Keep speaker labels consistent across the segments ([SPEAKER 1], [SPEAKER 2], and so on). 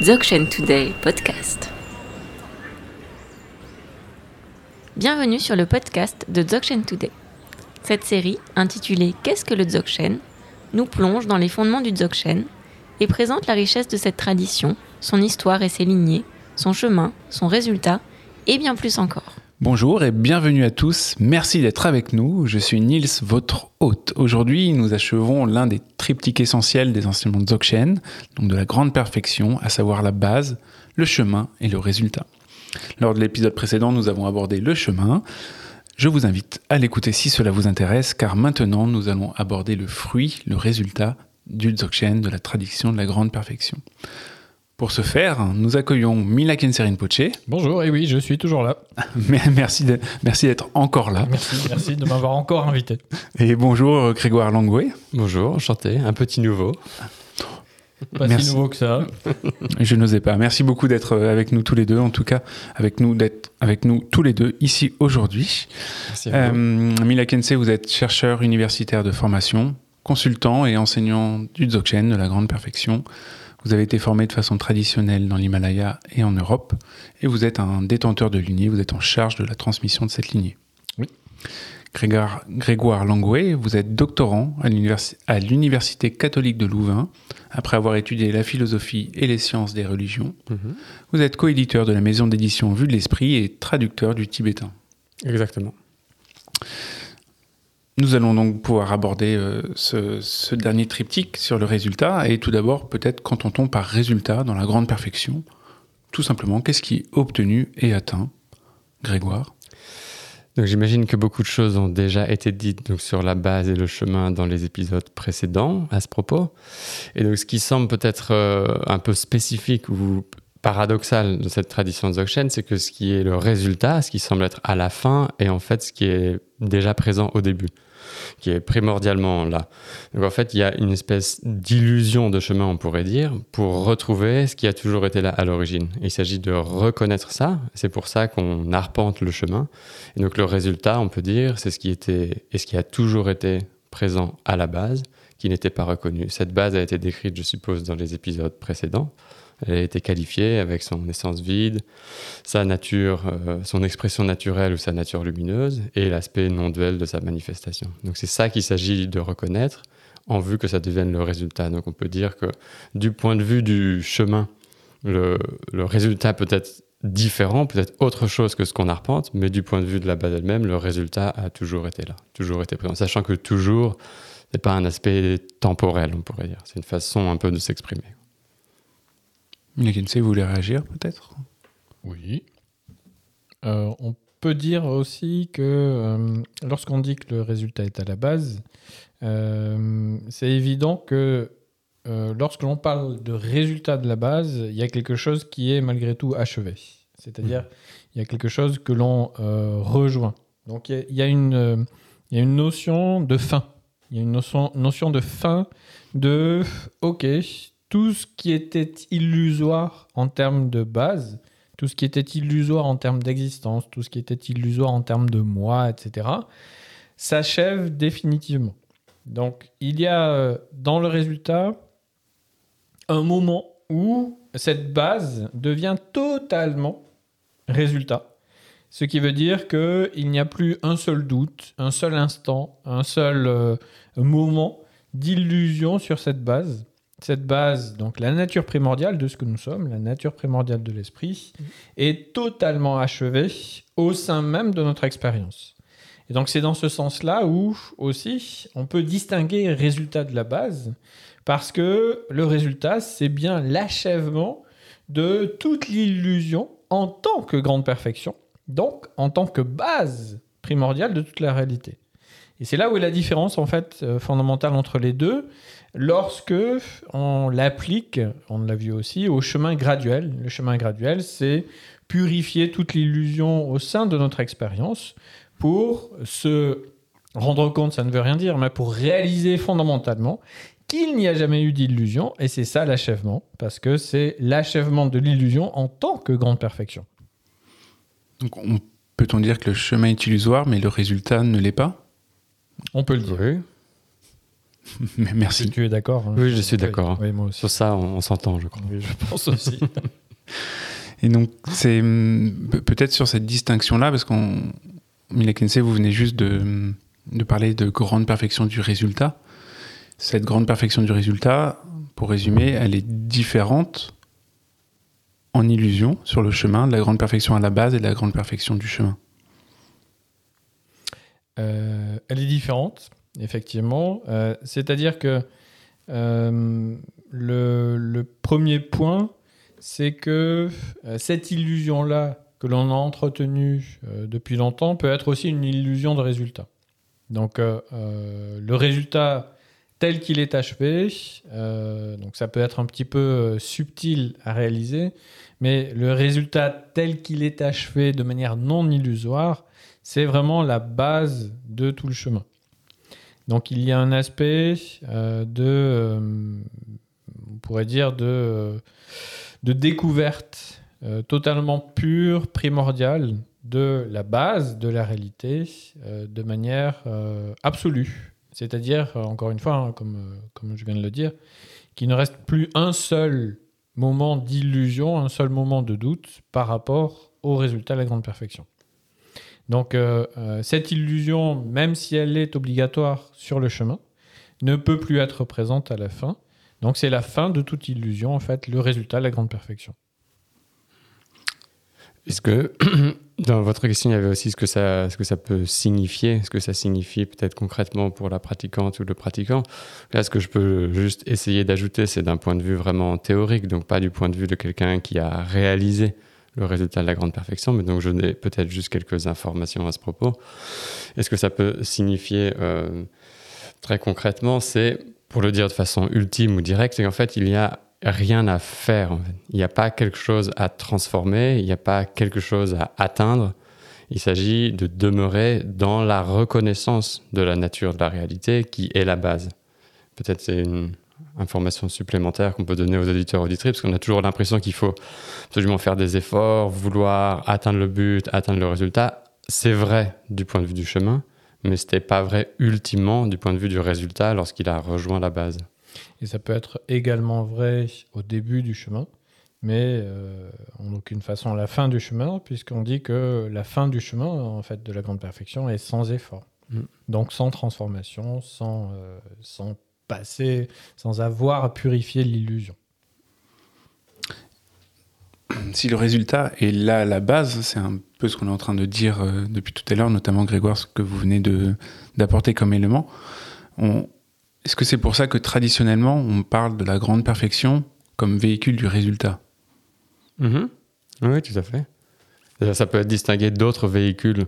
[SPEAKER 1] Dzogchen Today podcast. Bienvenue sur le podcast de Dzogchen Today. Cette série, intitulée Qu'est-ce que le Dzogchen nous plonge dans les fondements du Dzogchen et présente la richesse de cette tradition, son histoire et ses lignées, son chemin, son résultat et bien plus encore.
[SPEAKER 2] Bonjour et bienvenue à tous. Merci d'être avec nous. Je suis Nils, votre hôte. Aujourd'hui, nous achevons l'un des triptyques essentiels des enseignements de Dzogchen, donc de la grande perfection, à savoir la base, le chemin et le résultat. Lors de l'épisode précédent, nous avons abordé le chemin. Je vous invite à l'écouter si cela vous intéresse, car maintenant nous allons aborder le fruit, le résultat du Dzogchen, de la tradition de la grande perfection. Pour ce faire, nous accueillons Mila Kenserin Poche.
[SPEAKER 3] Bonjour, et oui, je suis toujours là.
[SPEAKER 2] merci d'être encore là.
[SPEAKER 3] Merci, merci de m'avoir encore invité.
[SPEAKER 2] Et bonjour Grégoire Langoué.
[SPEAKER 4] Bonjour, enchanté, un petit nouveau.
[SPEAKER 3] Pas si nouveau que ça.
[SPEAKER 2] Je n'osais pas. Merci beaucoup d'être avec nous tous les deux, en tout cas avec nous d'être avec nous tous les deux ici aujourd'hui. Merci. Euh, Mila Kense, vous êtes chercheur universitaire de formation, consultant et enseignant du Dzogchen de la grande perfection. Vous avez été formé de façon traditionnelle dans l'Himalaya et en Europe, et vous êtes un détenteur de lignée, vous êtes en charge de la transmission de cette lignée.
[SPEAKER 3] Oui.
[SPEAKER 2] Grégoire, Grégoire Langoué, vous êtes doctorant à l'Université catholique de Louvain, après avoir étudié la philosophie et les sciences des religions. Mhm. Vous êtes coéditeur de la maison d'édition Vue de l'Esprit et traducteur du tibétain.
[SPEAKER 4] Exactement.
[SPEAKER 2] Nous allons donc pouvoir aborder euh, ce, dernier triptyque sur le résultat. Et tout d'abord, peut-être quand on tombe par résultat dans la grande perfection, tout simplement, qu'est-ce qui est obtenu et atteint Grégoire?
[SPEAKER 4] Donc j'imagine que beaucoup de choses ont déjà été dites donc, sur la base et le chemin dans les épisodes précédents à ce propos. Et donc ce qui semble peut-être euh, un peu spécifique ou paradoxal de cette tradition Dzogchen, c'est que ce qui est le résultat, ce qui semble être à la fin, est en fait ce qui est déjà présent au début qui est primordialement là. Donc en fait, il y a une espèce d'illusion de chemin, on pourrait dire, pour retrouver ce qui a toujours été là à l'origine. Il s'agit de reconnaître ça, c'est pour ça qu'on arpente le chemin. Et donc le résultat, on peut dire, c'est ce qui était et ce qui a toujours été présent à la base, qui n'était pas reconnu. Cette base a été décrite, je suppose, dans les épisodes précédents. Elle été qualifiée avec son essence vide, sa nature, euh, son expression naturelle ou sa nature lumineuse et l'aspect non duel de sa manifestation. Donc c'est ça qu'il s'agit de reconnaître en vue que ça devienne le résultat. Donc on peut dire que du point de vue du chemin, le, le résultat peut être différent, peut-être autre chose que ce qu'on arpente, mais du point de vue de la base elle-même, le résultat a toujours été là, toujours été présent. Sachant que toujours, n'est pas un aspect temporel, on pourrait dire. C'est une façon un peu de s'exprimer.
[SPEAKER 2] Vous voulez réagir peut-être?
[SPEAKER 3] Oui. Euh, on peut dire aussi que euh, lorsqu'on dit que le résultat est à la base, euh, c'est évident que lorsque l'on parle de résultat de la base, il y a quelque chose qui est malgré tout achevé. C'est-à-dire, il y a quelque chose que l'on rejoint. Donc, il y, a une, il y a une notion de fin il y a une notion, de fin, de OK, tout ce qui était illusoire en termes de base, tout ce qui était illusoire en termes d'existence, tout ce qui était illusoire en termes de moi, etc., s'achève définitivement. Donc il y a euh, dans le résultat un moment où cette base devient totalement résultat. Ce qui veut dire qu'il n'y a plus un seul doute, un seul instant, un seul euh, moment d'illusion sur cette base. Cette base, donc la nature primordiale de ce que nous sommes, la nature primordiale de l'esprit, mmh. est totalement achevée au sein même de notre expérience. Et donc c'est dans ce sens-là où aussi on peut distinguer résultat de la base, parce que le résultat, c'est bien l'achèvement de toute l'illusion en tant que grande perfection donc en tant que base primordiale de toute la réalité. Et c'est là où est la différence en fait euh, fondamentale entre les deux, lorsque on l'applique, on l'a vu aussi, au chemin graduel. Le chemin graduel, c'est purifier toute l'illusion au sein de notre expérience pour se rendre compte, ça ne veut rien dire, mais pour réaliser fondamentalement qu'il n'y a jamais eu d'illusion, et c'est ça l'achèvement, parce que c'est l'achèvement de l'illusion en tant que grande perfection.
[SPEAKER 2] Donc, peut-on dire que le chemin est illusoire, mais le résultat ne l'est pas?
[SPEAKER 3] On peut le dire.
[SPEAKER 2] Mais Merci.
[SPEAKER 3] Tu es d'accord hein
[SPEAKER 4] Oui, je suis d'accord.
[SPEAKER 3] Oui.
[SPEAKER 4] Sur ça, on, on s'entend, je crois.
[SPEAKER 3] Oui, je pense aussi.
[SPEAKER 2] Et donc, c'est pe- peut-être sur cette distinction-là, parce qu'on, Mila Kensei, vous venez juste de, de parler de grande perfection du résultat. Cette grande perfection du résultat, pour résumer, elle est différente en illusion sur le chemin de la grande perfection à la base et de la grande perfection du chemin.
[SPEAKER 3] Euh, elle est différente, effectivement. Euh, C'est-à-dire que euh, le, premier point, c'est que euh, cette illusion-là que l'on a entretenue depuis longtemps peut être aussi une illusion de résultat. Donc le résultat tel qu'il est achevé, donc ça peut être un petit peu subtil à réaliser, mais le résultat tel qu'il est achevé de manière non illusoire, c'est vraiment la base de tout le chemin. Donc il y a un aspect euh, de, euh, on pourrait dire, de, euh, découverte totalement pure, primordiale de la base de la réalité de manière absolue. C'est-à-dire, encore une fois, hein, comme, comme je viens de le dire, qu'il ne reste plus un seul moment d'illusion, un seul moment de doute par rapport au résultat de la grande perfection. Donc euh, euh, cette illusion, même si elle est obligatoire sur le chemin, ne peut plus être présente à la fin. Donc c'est la fin de toute illusion, en fait, le résultat de la grande perfection.
[SPEAKER 4] Est-ce que dans votre question, il y avait aussi ce que ça, ce que ça peut signifier, ce que ça signifie peut-être concrètement pour la pratiquante ou le pratiquant. Là, ce que je peux juste essayer d'ajouter, c'est d'un point de vue vraiment théorique, donc pas du point de vue de quelqu'un qui a réalisé le résultat de la grande perfection, mais donc je n'ai peut-être juste quelques informations à ce propos. Et ce que ça peut signifier euh, très concrètement, c'est, pour le dire de façon ultime ou directe, c'est qu'en fait, il y a rien à faire. Il n'y a pas quelque chose à transformer, il n'y a pas quelque chose à atteindre. Il s'agit de demeurer dans la reconnaissance de la nature de la réalité qui est la base. Peut-être c'est une information supplémentaire qu'on peut donner aux auditeurs auditrices, parce qu'on a toujours l'impression qu'il faut absolument faire des efforts, vouloir atteindre le but, atteindre le résultat. C'est vrai du point de vue du chemin, mais ce n'était pas vrai ultimement du point de vue du résultat lorsqu'il a rejoint la base.
[SPEAKER 3] Et ça peut être également vrai au début du chemin, mais euh, en aucune façon à la fin du chemin, puisqu'on dit que la fin du chemin, en fait, de la grande perfection est sans effort.
[SPEAKER 4] Mm.
[SPEAKER 3] Donc sans transformation, sans, euh, sans passer, sans avoir à purifier l'illusion.
[SPEAKER 2] Si le résultat est là à la base, c'est un peu ce qu'on est en train de dire euh, depuis tout à l'heure, notamment Grégoire, ce que vous venez de- d'apporter comme élément. On- Est-ce que c'est pour ça que traditionnellement, on parle de la grande perfection comme véhicule du résultat?
[SPEAKER 4] Mhm. Oui, tout à fait. Déjà, ça peut être distingué d'autres véhicules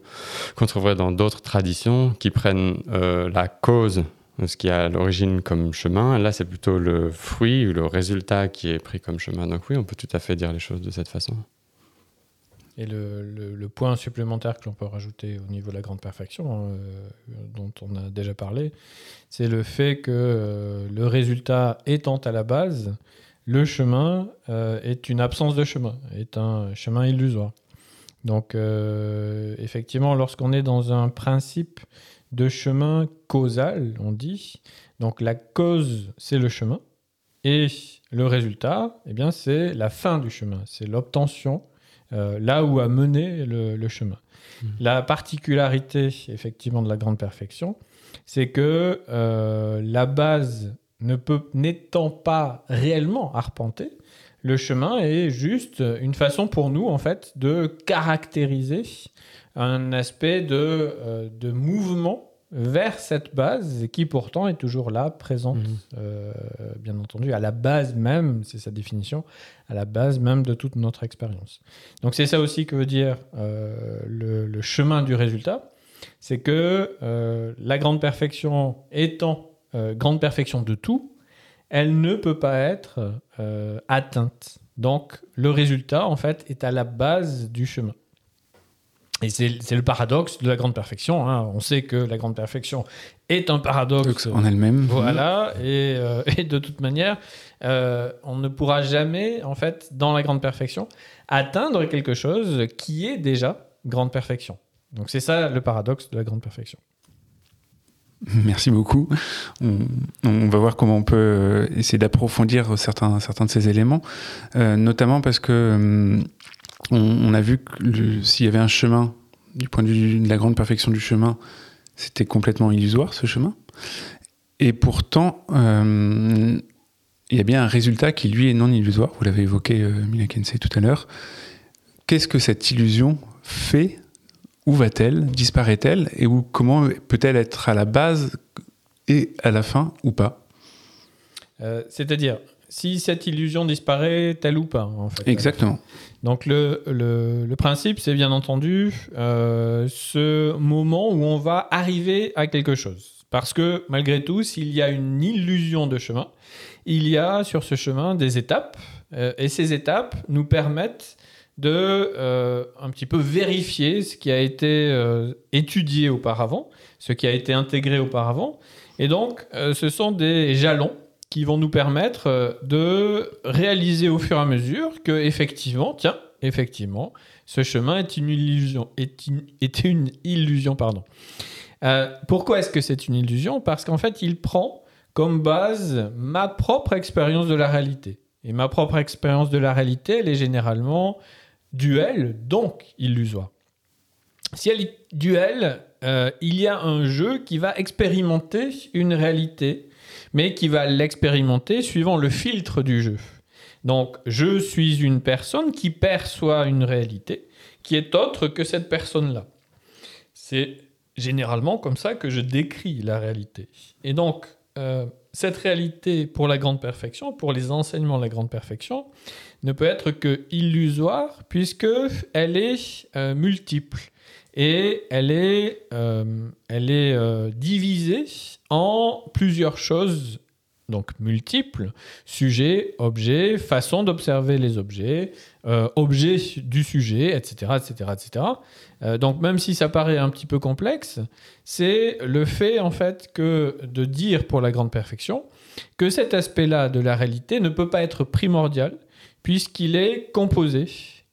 [SPEAKER 4] qu'on trouverait dans d'autres traditions qui prennent euh, la cause ce qui à l'origine comme chemin. Là, c'est plutôt le fruit ou le résultat qui est pris comme chemin. Donc oui, on peut tout à fait dire les choses de cette façon.
[SPEAKER 3] Et le, point supplémentaire que l'on peut rajouter au niveau de la grande perfection, euh, dont on a déjà parlé, c'est le fait que euh, le résultat étant à la base, le chemin euh, est une absence de chemin, est un chemin illusoire. Donc effectivement, lorsqu'on est dans un principe de chemin causal, on dit, donc la cause, c'est le chemin, et le résultat, eh bien, c'est la fin du chemin, c'est l'obtention euh, là où a mené le, le chemin. La particularité, effectivement, de la grande perfection, c'est que euh, la base ne peut, n'étant pas réellement arpentée, le chemin est juste une façon pour nous, en fait, de caractériser un aspect de, euh, de mouvement vers cette base qui pourtant est toujours là, présente,
[SPEAKER 4] Mhm.
[SPEAKER 3] euh, bien entendu, à la base même, c'est sa définition, à la base même de toute notre expérience. Donc c'est ça aussi que veut dire euh, le, le chemin du résultat, c'est que euh, la grande perfection étant grande perfection de tout, elle ne peut pas être atteinte. Donc le résultat, en fait, est à la base du chemin. Et c'est le paradoxe de la grande perfection. hein. On sait que la grande perfection est un paradoxe.
[SPEAKER 2] en elle-même
[SPEAKER 3] Voilà, et, euh, et de toute manière, euh, on ne pourra jamais, en fait, dans la grande perfection, atteindre quelque chose qui est déjà grande perfection. Donc c'est ça le paradoxe de la grande perfection.
[SPEAKER 2] Merci beaucoup. On, on, va voir comment on peut euh, essayer d'approfondir certains, certains de ces éléments, euh, notamment parce que euh, on, a vu que s'il y avait un chemin, du point de vue de la grande perfection du chemin, c'était complètement illusoire ce chemin. Et pourtant, euh, il y a bien un résultat qui, lui, est non illusoire. Vous l'avez évoqué, euh, Mila Kensei, tout à l'heure. Qu'est-ce que cette illusion fait? Où va-t-elle? Disparaît-elle? Et où, comment peut-elle être à la base et à la fin ou pas?
[SPEAKER 3] Euh, C'est-à-dire, si cette illusion disparaît, telle ou pas, en fait.
[SPEAKER 2] Exactement.
[SPEAKER 3] Donc le, le, le principe, c'est bien entendu euh, ce moment où on va arriver à quelque chose. Parce que malgré tout, s'il y a une illusion de chemin, il y a sur ce chemin des étapes, euh, et ces étapes nous permettent de euh, un petit peu vérifier ce qui a été étudié auparavant, ce qui a été intégré auparavant. Et donc, ce sont des jalons qui vont nous permettre euh, de réaliser au fur et à mesure que effectivement, tiens, effectivement, ce chemin est une illusion, est une, illusion, pardon. Euh, pourquoi est-ce que c'est une illusion? Parce qu'en fait, il prend comme base ma propre expérience de la réalité. Et ma propre expérience de la réalité, elle est généralement duel, donc illusoire. Si elle est duel, euh, il y a un jeu qui va expérimenter une réalité, mais qui va l'expérimenter suivant le filtre du jeu. Donc, je suis une personne qui perçoit une réalité qui est autre que cette personne-là. C'est généralement comme ça que je décris la réalité. Et donc, euh, cette réalité pour la grande perfection, pour les enseignements de la grande perfection, ne peut être que illusoire puisque elle est euh, multiple et elle est, euh, elle est euh, divisée en plusieurs choses donc multiples, sujets, objets, façon d'observer les objets, euh, objets du sujet, etc. etc., etc. Donc même si ça paraît un petit peu complexe, c'est le fait en fait que de dire pour la grande perfection que cet aspect-là de la réalité ne peut pas être primordial puisqu'il est composé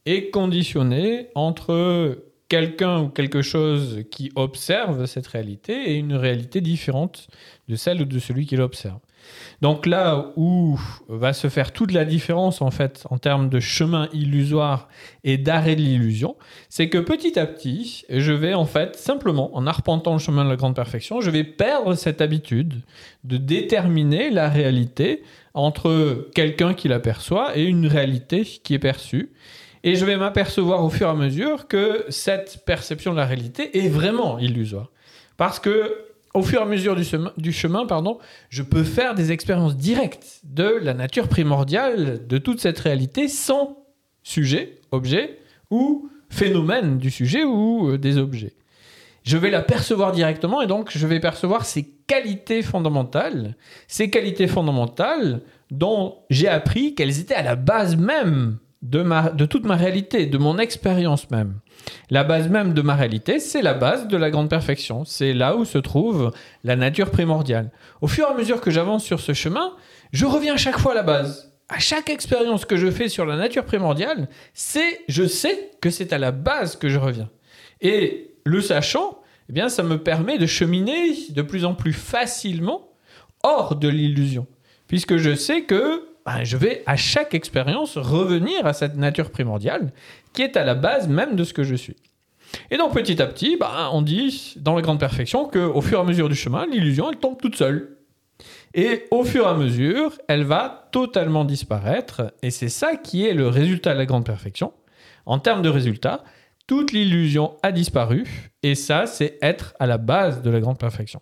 [SPEAKER 3] et conditionné entre quelqu'un ou quelque chose qui observe cette réalité et une réalité différente de celle ou de celui qui l'observe. Donc là où va se faire toute la différence en fait en termes de chemin illusoire et d'arrêt de l'illusion, c'est que petit à petit, je vais en fait simplement en arpentant le chemin de la grande perfection, je vais perdre cette habitude de déterminer la réalité entre quelqu'un qui l'aperçoit et une réalité qui est perçue. Et je vais m'apercevoir au fur et à mesure que cette perception de la réalité est vraiment illusoire. Parce que au fur et à mesure du, chemin, pardon, je peux faire des expériences directes de la nature primordiale de toute cette réalité sans sujet, objet ou phénomène du sujet ou euh, des objets. Je vais la percevoir directement et donc je vais percevoir ses qualités fondamentales, ces qualités fondamentales dont j'ai appris qu'elles étaient à la base même de, toute ma réalité, de mon expérience même. La base même de ma réalité, c'est la base de la grande perfection. C'est là où se trouve la nature primordiale. Au fur et à mesure que j'avance sur ce chemin, je reviens à chaque fois à la base. À chaque expérience que je fais sur la nature primordiale, c'est, je sais que c'est à la base que je reviens. Et le sachant, eh bien, ça me permet de cheminer de plus en plus facilement hors de l'illusion. Puisque je sais que ben, je vais à chaque expérience revenir à cette nature primordiale qui est à la base même de ce que je suis. Et donc petit à petit, ben, on dit dans la grande perfection qu'au fur et à mesure du chemin, l'illusion, elle tombe toute seule. Et au fur et à mesure, elle va totalement disparaître. Et c'est ça qui est le résultat de la grande perfection. En termes de résultat, toute l'illusion a disparu. Et ça, c'est être à la base de la grande perfection.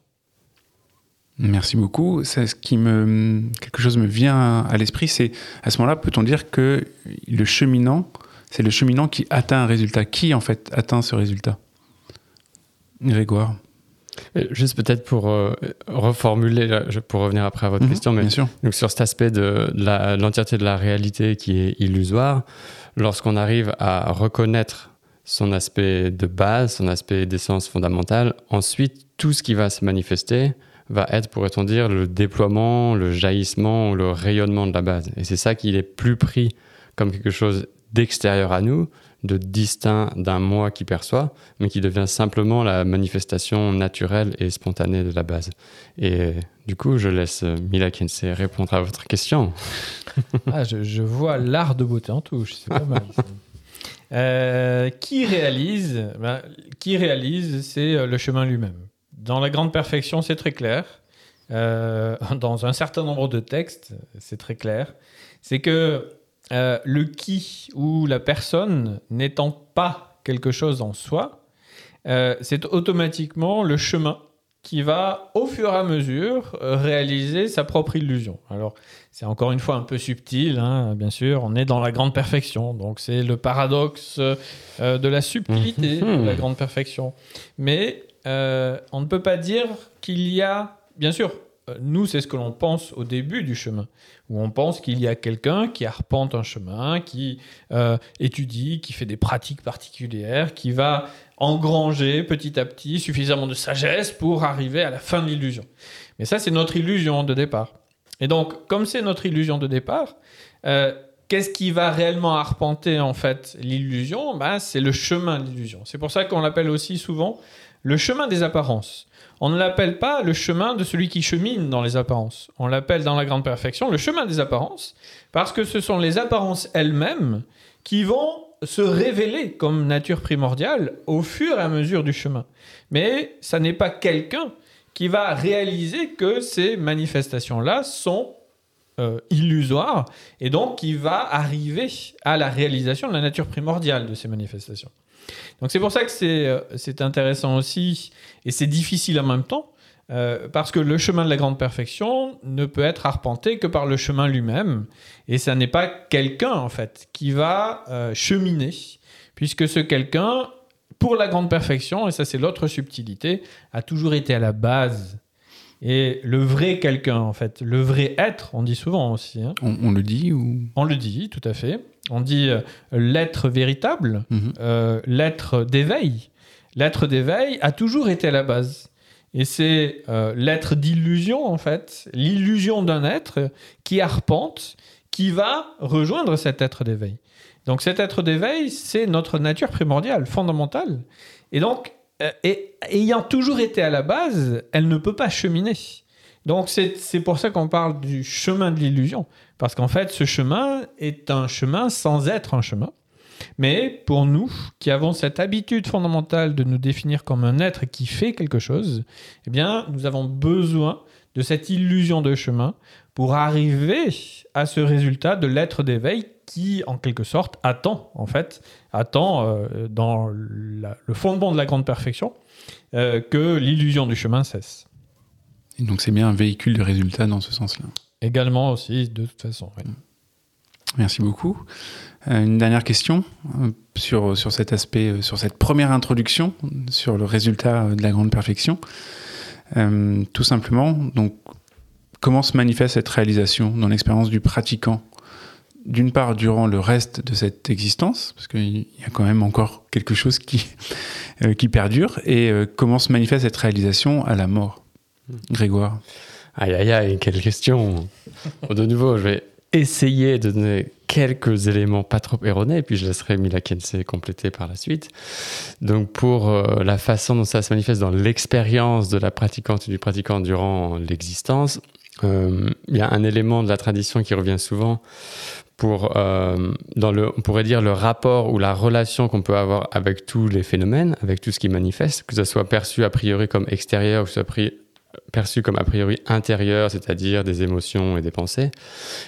[SPEAKER 2] Merci beaucoup. C'est ce qui me quelque chose me vient à l'esprit, c'est à ce moment-là peut-on dire que le cheminant, c'est le cheminant qui atteint un résultat? Qui en fait atteint ce résultat? Grégoire.
[SPEAKER 4] Juste peut-être pour euh, reformuler, pour revenir après à votre
[SPEAKER 2] Mhm,
[SPEAKER 4] question, mais
[SPEAKER 2] bien sûr.
[SPEAKER 4] donc sur cet aspect de, l'entièreté de la réalité qui est illusoire, lorsqu'on arrive à reconnaître son aspect de base, son aspect d'essence fondamentale, ensuite tout ce qui va se manifester va être, pourrait-on dire, le déploiement, le jaillissement, le rayonnement de la base. Et c'est ça qu'il est plus pris comme quelque chose d'extérieur à nous, de distinct d'un moi qui perçoit, mais qui devient simplement la manifestation naturelle et spontanée de la base. Et du coup, je laisse Mila Kensei répondre à votre question.
[SPEAKER 3] ah, je, je, vois l'art de beauté en touche, c'est pas mal. Euh, qui réalise ben, Qui réalise, c'est euh, le chemin lui-même. Dans la grande perfection, c'est très clair. Euh, dans un certain nombre de textes, c'est très clair. C'est que euh, le qui ou la personne n'étant pas quelque chose en soi, euh, c'est automatiquement le chemin qui va au fur et à mesure réaliser sa propre illusion. Alors c'est encore une fois un peu subtil, hein, bien sûr, on est dans la grande perfection, donc c'est le paradoxe de la subtilité de la grande perfection. Mais on ne peut pas dire qu'il y a, bien sûr, nous, c'est ce que l'on pense au début du chemin, où on pense qu'il y a quelqu'un qui arpente un chemin, qui euh, étudie, qui fait des pratiques particulières, qui va engranger petit à petit suffisamment de sagesse pour arriver à la fin de l'illusion. Mais ça, c'est notre illusion de départ. Et donc, comme c'est notre illusion de départ, euh, qu'est-ce qui va réellement arpenter en fait l'illusion? Ben, C'est le chemin de l'illusion. C'est pour ça qu'on l'appelle aussi souvent le chemin des apparences. On ne l'appelle pas le chemin de celui qui chemine dans les apparences. On l'appelle dans la grande perfection le chemin des apparences, parce que ce sont les apparences elles-mêmes qui vont se révéler comme nature primordiale au fur et à mesure du chemin. Mais ça n'est pas quelqu'un qui va réaliser que ces manifestations-là sont euh, illusoires et donc qui va arriver à la réalisation de la nature primordiale de ces manifestations. Donc c'est pour ça que c'est euh, intéressant aussi, et c'est difficile en même temps, euh, parce que le chemin de la grande perfection ne peut être arpenté que par le chemin lui-même, et ça n'est pas quelqu'un en fait qui va euh, cheminer, puisque ce quelqu'un, pour la grande perfection, et ça c'est l'autre subtilité, a toujours été à la base et le vrai quelqu'un, en fait, le vrai être, on dit souvent aussi. Hein.
[SPEAKER 2] On, le dit ou?
[SPEAKER 3] On le dit, tout à fait. On dit euh, l'être véritable, mhm. euh, l'être d'éveil. L'être d'éveil a toujours été à la base. Et c'est euh, l'être d'illusion, en fait, l'illusion d'un être qui arpente, qui va rejoindre cet être d'éveil. Donc cet être d'éveil, c'est notre nature primordiale, fondamentale. Et donc, euh, et ayant toujours été à la base, elle ne peut pas cheminer. Donc c'est pour ça qu'on parle du chemin de l'illusion. Parce qu'en fait, ce chemin est un chemin sans être un chemin. Mais pour nous, qui avons cette habitude fondamentale de nous définir comme un être qui fait quelque chose, eh bien, nous avons besoin de cette illusion de chemin pour arriver à ce résultat de l'être d'éveil qui, en quelque sorte, attend, en fait, attend euh, dans le fondement de la grande perfection euh, que l'illusion du chemin cesse.
[SPEAKER 2] Et donc c'est bien un véhicule de résultat dans ce sens-là.
[SPEAKER 3] Également aussi, de toute façon.
[SPEAKER 2] Merci beaucoup. Euh, une dernière question sur, sur cet aspect, sur cette première introduction, sur le résultat de la grande perfection. tout simplement, donc, comment se manifeste cette réalisation dans l'expérience du pratiquant d'une part durant le reste de cette existence, parce qu'il y a quand même encore quelque chose qui, euh, qui perdure, et euh, comment se manifeste cette réalisation à la mort Grégoire?
[SPEAKER 4] Aïe aïe aïe, quelle question De nouveau, je vais essayer de donner quelques éléments pas trop erronés, puis je laisserai Mila Kensei compléter par la suite. Donc pour euh, la façon dont ça se manifeste dans l'expérience de la pratiquante et du pratiquant durant l'existence, il y a un élément de la tradition qui revient souvent pour, euh, on pourrait dire, le rapport ou la relation qu'on peut avoir avec tous les phénomènes, avec tout ce qui manifeste, que ça soit perçu a priori comme extérieur ou que ce soit perçu comme a priori intérieur, c'est-à-dire des émotions et des pensées.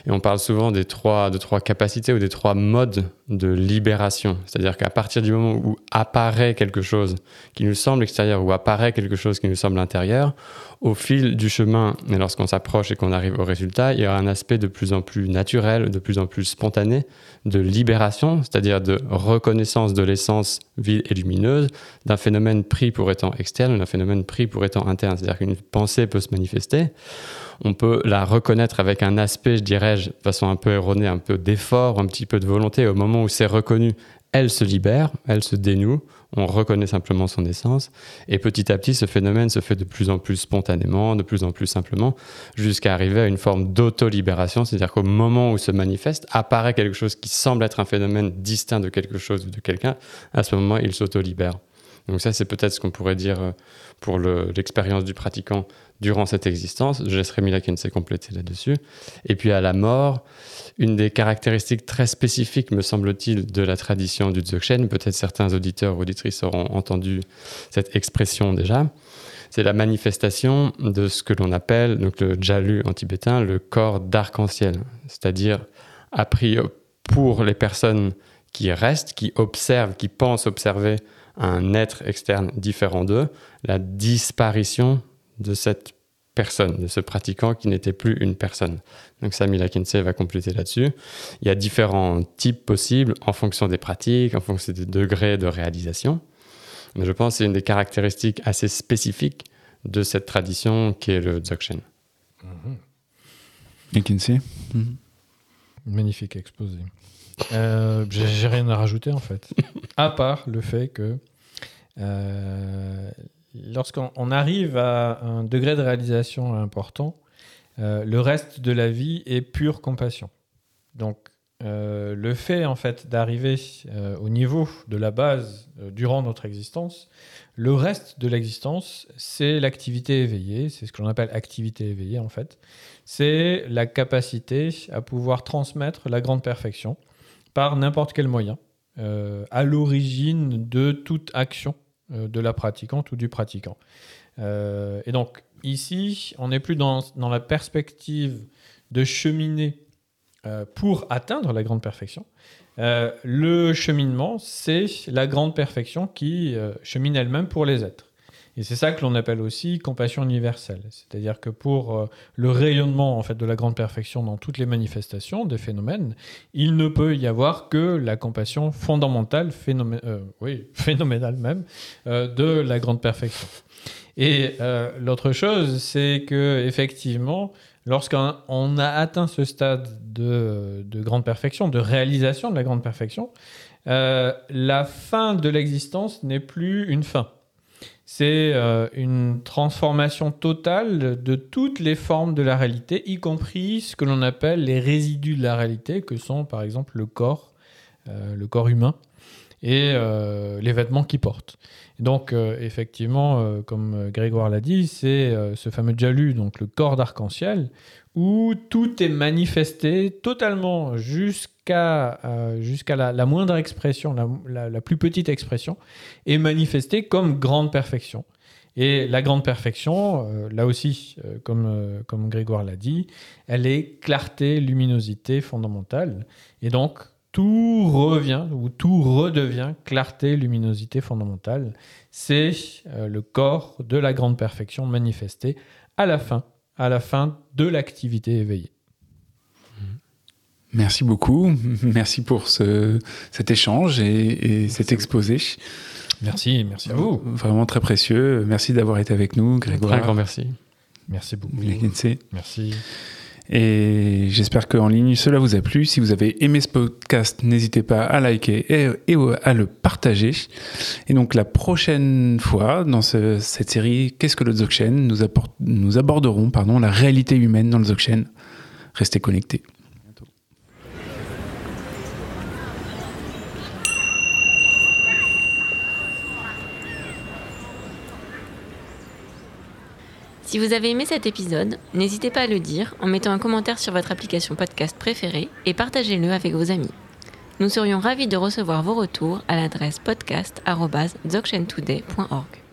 [SPEAKER 4] Et on parle souvent des trois, de trois capacités ou des trois modes de libération. C'est-à-dire qu'à partir du moment où apparaît quelque chose qui nous semble extérieur ou apparaît quelque chose qui nous semble intérieur, au fil du chemin, et lorsqu'on s'approche et qu'on arrive au résultat, il y aura un aspect de plus en plus naturel, de plus en plus spontané, de libération, c'est-à-dire de reconnaissance de l'essence vide et lumineuse, d'un phénomène pris pour étant externe, d'un phénomène pris pour étant interne. C'est-à-dire qu'une pensée peut se manifester on peut la reconnaître avec un aspect, je dirais, de façon un peu erronée, un peu d'effort, un petit peu de volonté. Au moment où c'est reconnu, elle se libère, elle se dénoue, on reconnaît simplement son essence, et petit à petit, ce phénomène se fait de plus en plus spontanément, de plus en plus simplement, jusqu'à arriver à une forme d'auto-libération, c'est-à-dire qu'au moment où se manifeste, apparaît quelque chose qui semble être un phénomène distinct de quelque chose ou de quelqu'un, à ce moment, il s'auto-libère. Donc ça, c'est peut-être ce qu'on pourrait dire euh, pour l'expérience du pratiquant durant cette existence. Je laisserai Mila Kinsey compléter là-dessus. Et puis à la mort, une des caractéristiques très spécifiques, me semble-t-il, de la tradition du Dzogchen, peut-être certains auditeurs ou auditrices auront entendu cette expression déjà, c'est la manifestation de ce que l'on appelle, donc le Jalu en tibétain, le corps d'arc-en-ciel. C'est-à-dire, a priori, pour les personnes qui restent, qui observent, qui pensent observer un être externe différent d'eux, la disparition de cette personne, de ce pratiquant qui n'était plus une personne. Donc Samila Kinsey va compléter là-dessus. Il y a différents types possibles en fonction des pratiques, en fonction des degrés de réalisation. Mais je pense que c'est une des caractéristiques assez spécifiques de cette tradition qui est le Dzogchen.
[SPEAKER 2] Et Kinsey
[SPEAKER 3] Magnifique exposé. Euh, J'ai rien à rajouter en fait. à part le fait que euh, lorsqu'on arrive à un degré de réalisation important, euh, le reste de la vie est pure compassion. Donc, le fait en fait d'arriver au niveau de la base durant notre existence, le reste de l'existence, c'est l'activité éveillée, c'est ce que l'on appelle activité éveillée en fait. C'est la capacité à pouvoir transmettre la grande perfection par n'importe quel moyen, à l'origine de toute action euh, de la pratiquante ou du pratiquant. Euh, et donc ici, on n'est plus dans, la perspective de cheminer euh, pour atteindre la grande perfection. le cheminement, c'est la grande perfection qui chemine elle-même pour les êtres. Et c'est ça que l'on appelle aussi compassion universelle. C'est-à-dire que pour euh, le rayonnement en fait, de la grande perfection dans toutes les manifestations des phénomènes, il ne peut y avoir que la compassion fondamentale, euh, phénoménale même, euh, de la grande perfection. Et l'autre chose, c'est que effectivement, lorsqu'on a atteint ce stade de, de, grande perfection, de réalisation de la grande perfection, la fin de l'existence n'est plus une fin c'est euh, une transformation totale de toutes les formes de la réalité, y compris ce que l'on appelle les résidus de la réalité, que sont par exemple le corps, euh, le corps humain, et euh, les vêtements qu'il porte. Donc effectivement, comme Grégoire l'a dit, c'est ce fameux Jalu, donc le corps d'arc-en-ciel, où tout est manifesté totalement jusqu'à euh, la, moindre expression, la, plus petite expression, est manifestée comme grande perfection. Et la grande perfection, euh, là aussi, euh, comme, comme Grégoire l'a dit, elle est clarté, luminosité fondamentale. Et donc, tout revient ou tout redevient clarté, luminosité fondamentale. C'est le corps de la grande perfection manifesté à la fin, à la fin de l'activité éveillée.
[SPEAKER 2] Merci beaucoup. Merci pour ce, cet échange et, cet exposé.
[SPEAKER 3] Merci, merci à vous.
[SPEAKER 2] Vraiment très précieux. Merci d'avoir été avec nous, Grégoire.
[SPEAKER 4] Un grand merci.
[SPEAKER 3] Merci beaucoup.
[SPEAKER 2] Merci. Et j'espère qu'en ligne, cela vous a plu. Si vous avez aimé ce podcast, n'hésitez pas à liker et, à le partager. Et donc la prochaine fois, dans cette série Qu'est-ce que le Dzogchen nous, nous aborderons pardon, la réalité humaine dans le Dzogchen. Restez connectés.
[SPEAKER 1] Si vous avez aimé cet épisode, n'hésitez pas à le dire en mettant un commentaire sur votre application podcast préférée et partagez-le avec vos amis. Nous serions ravis de recevoir vos retours à l'adresse podcast.dzogchentoday.org.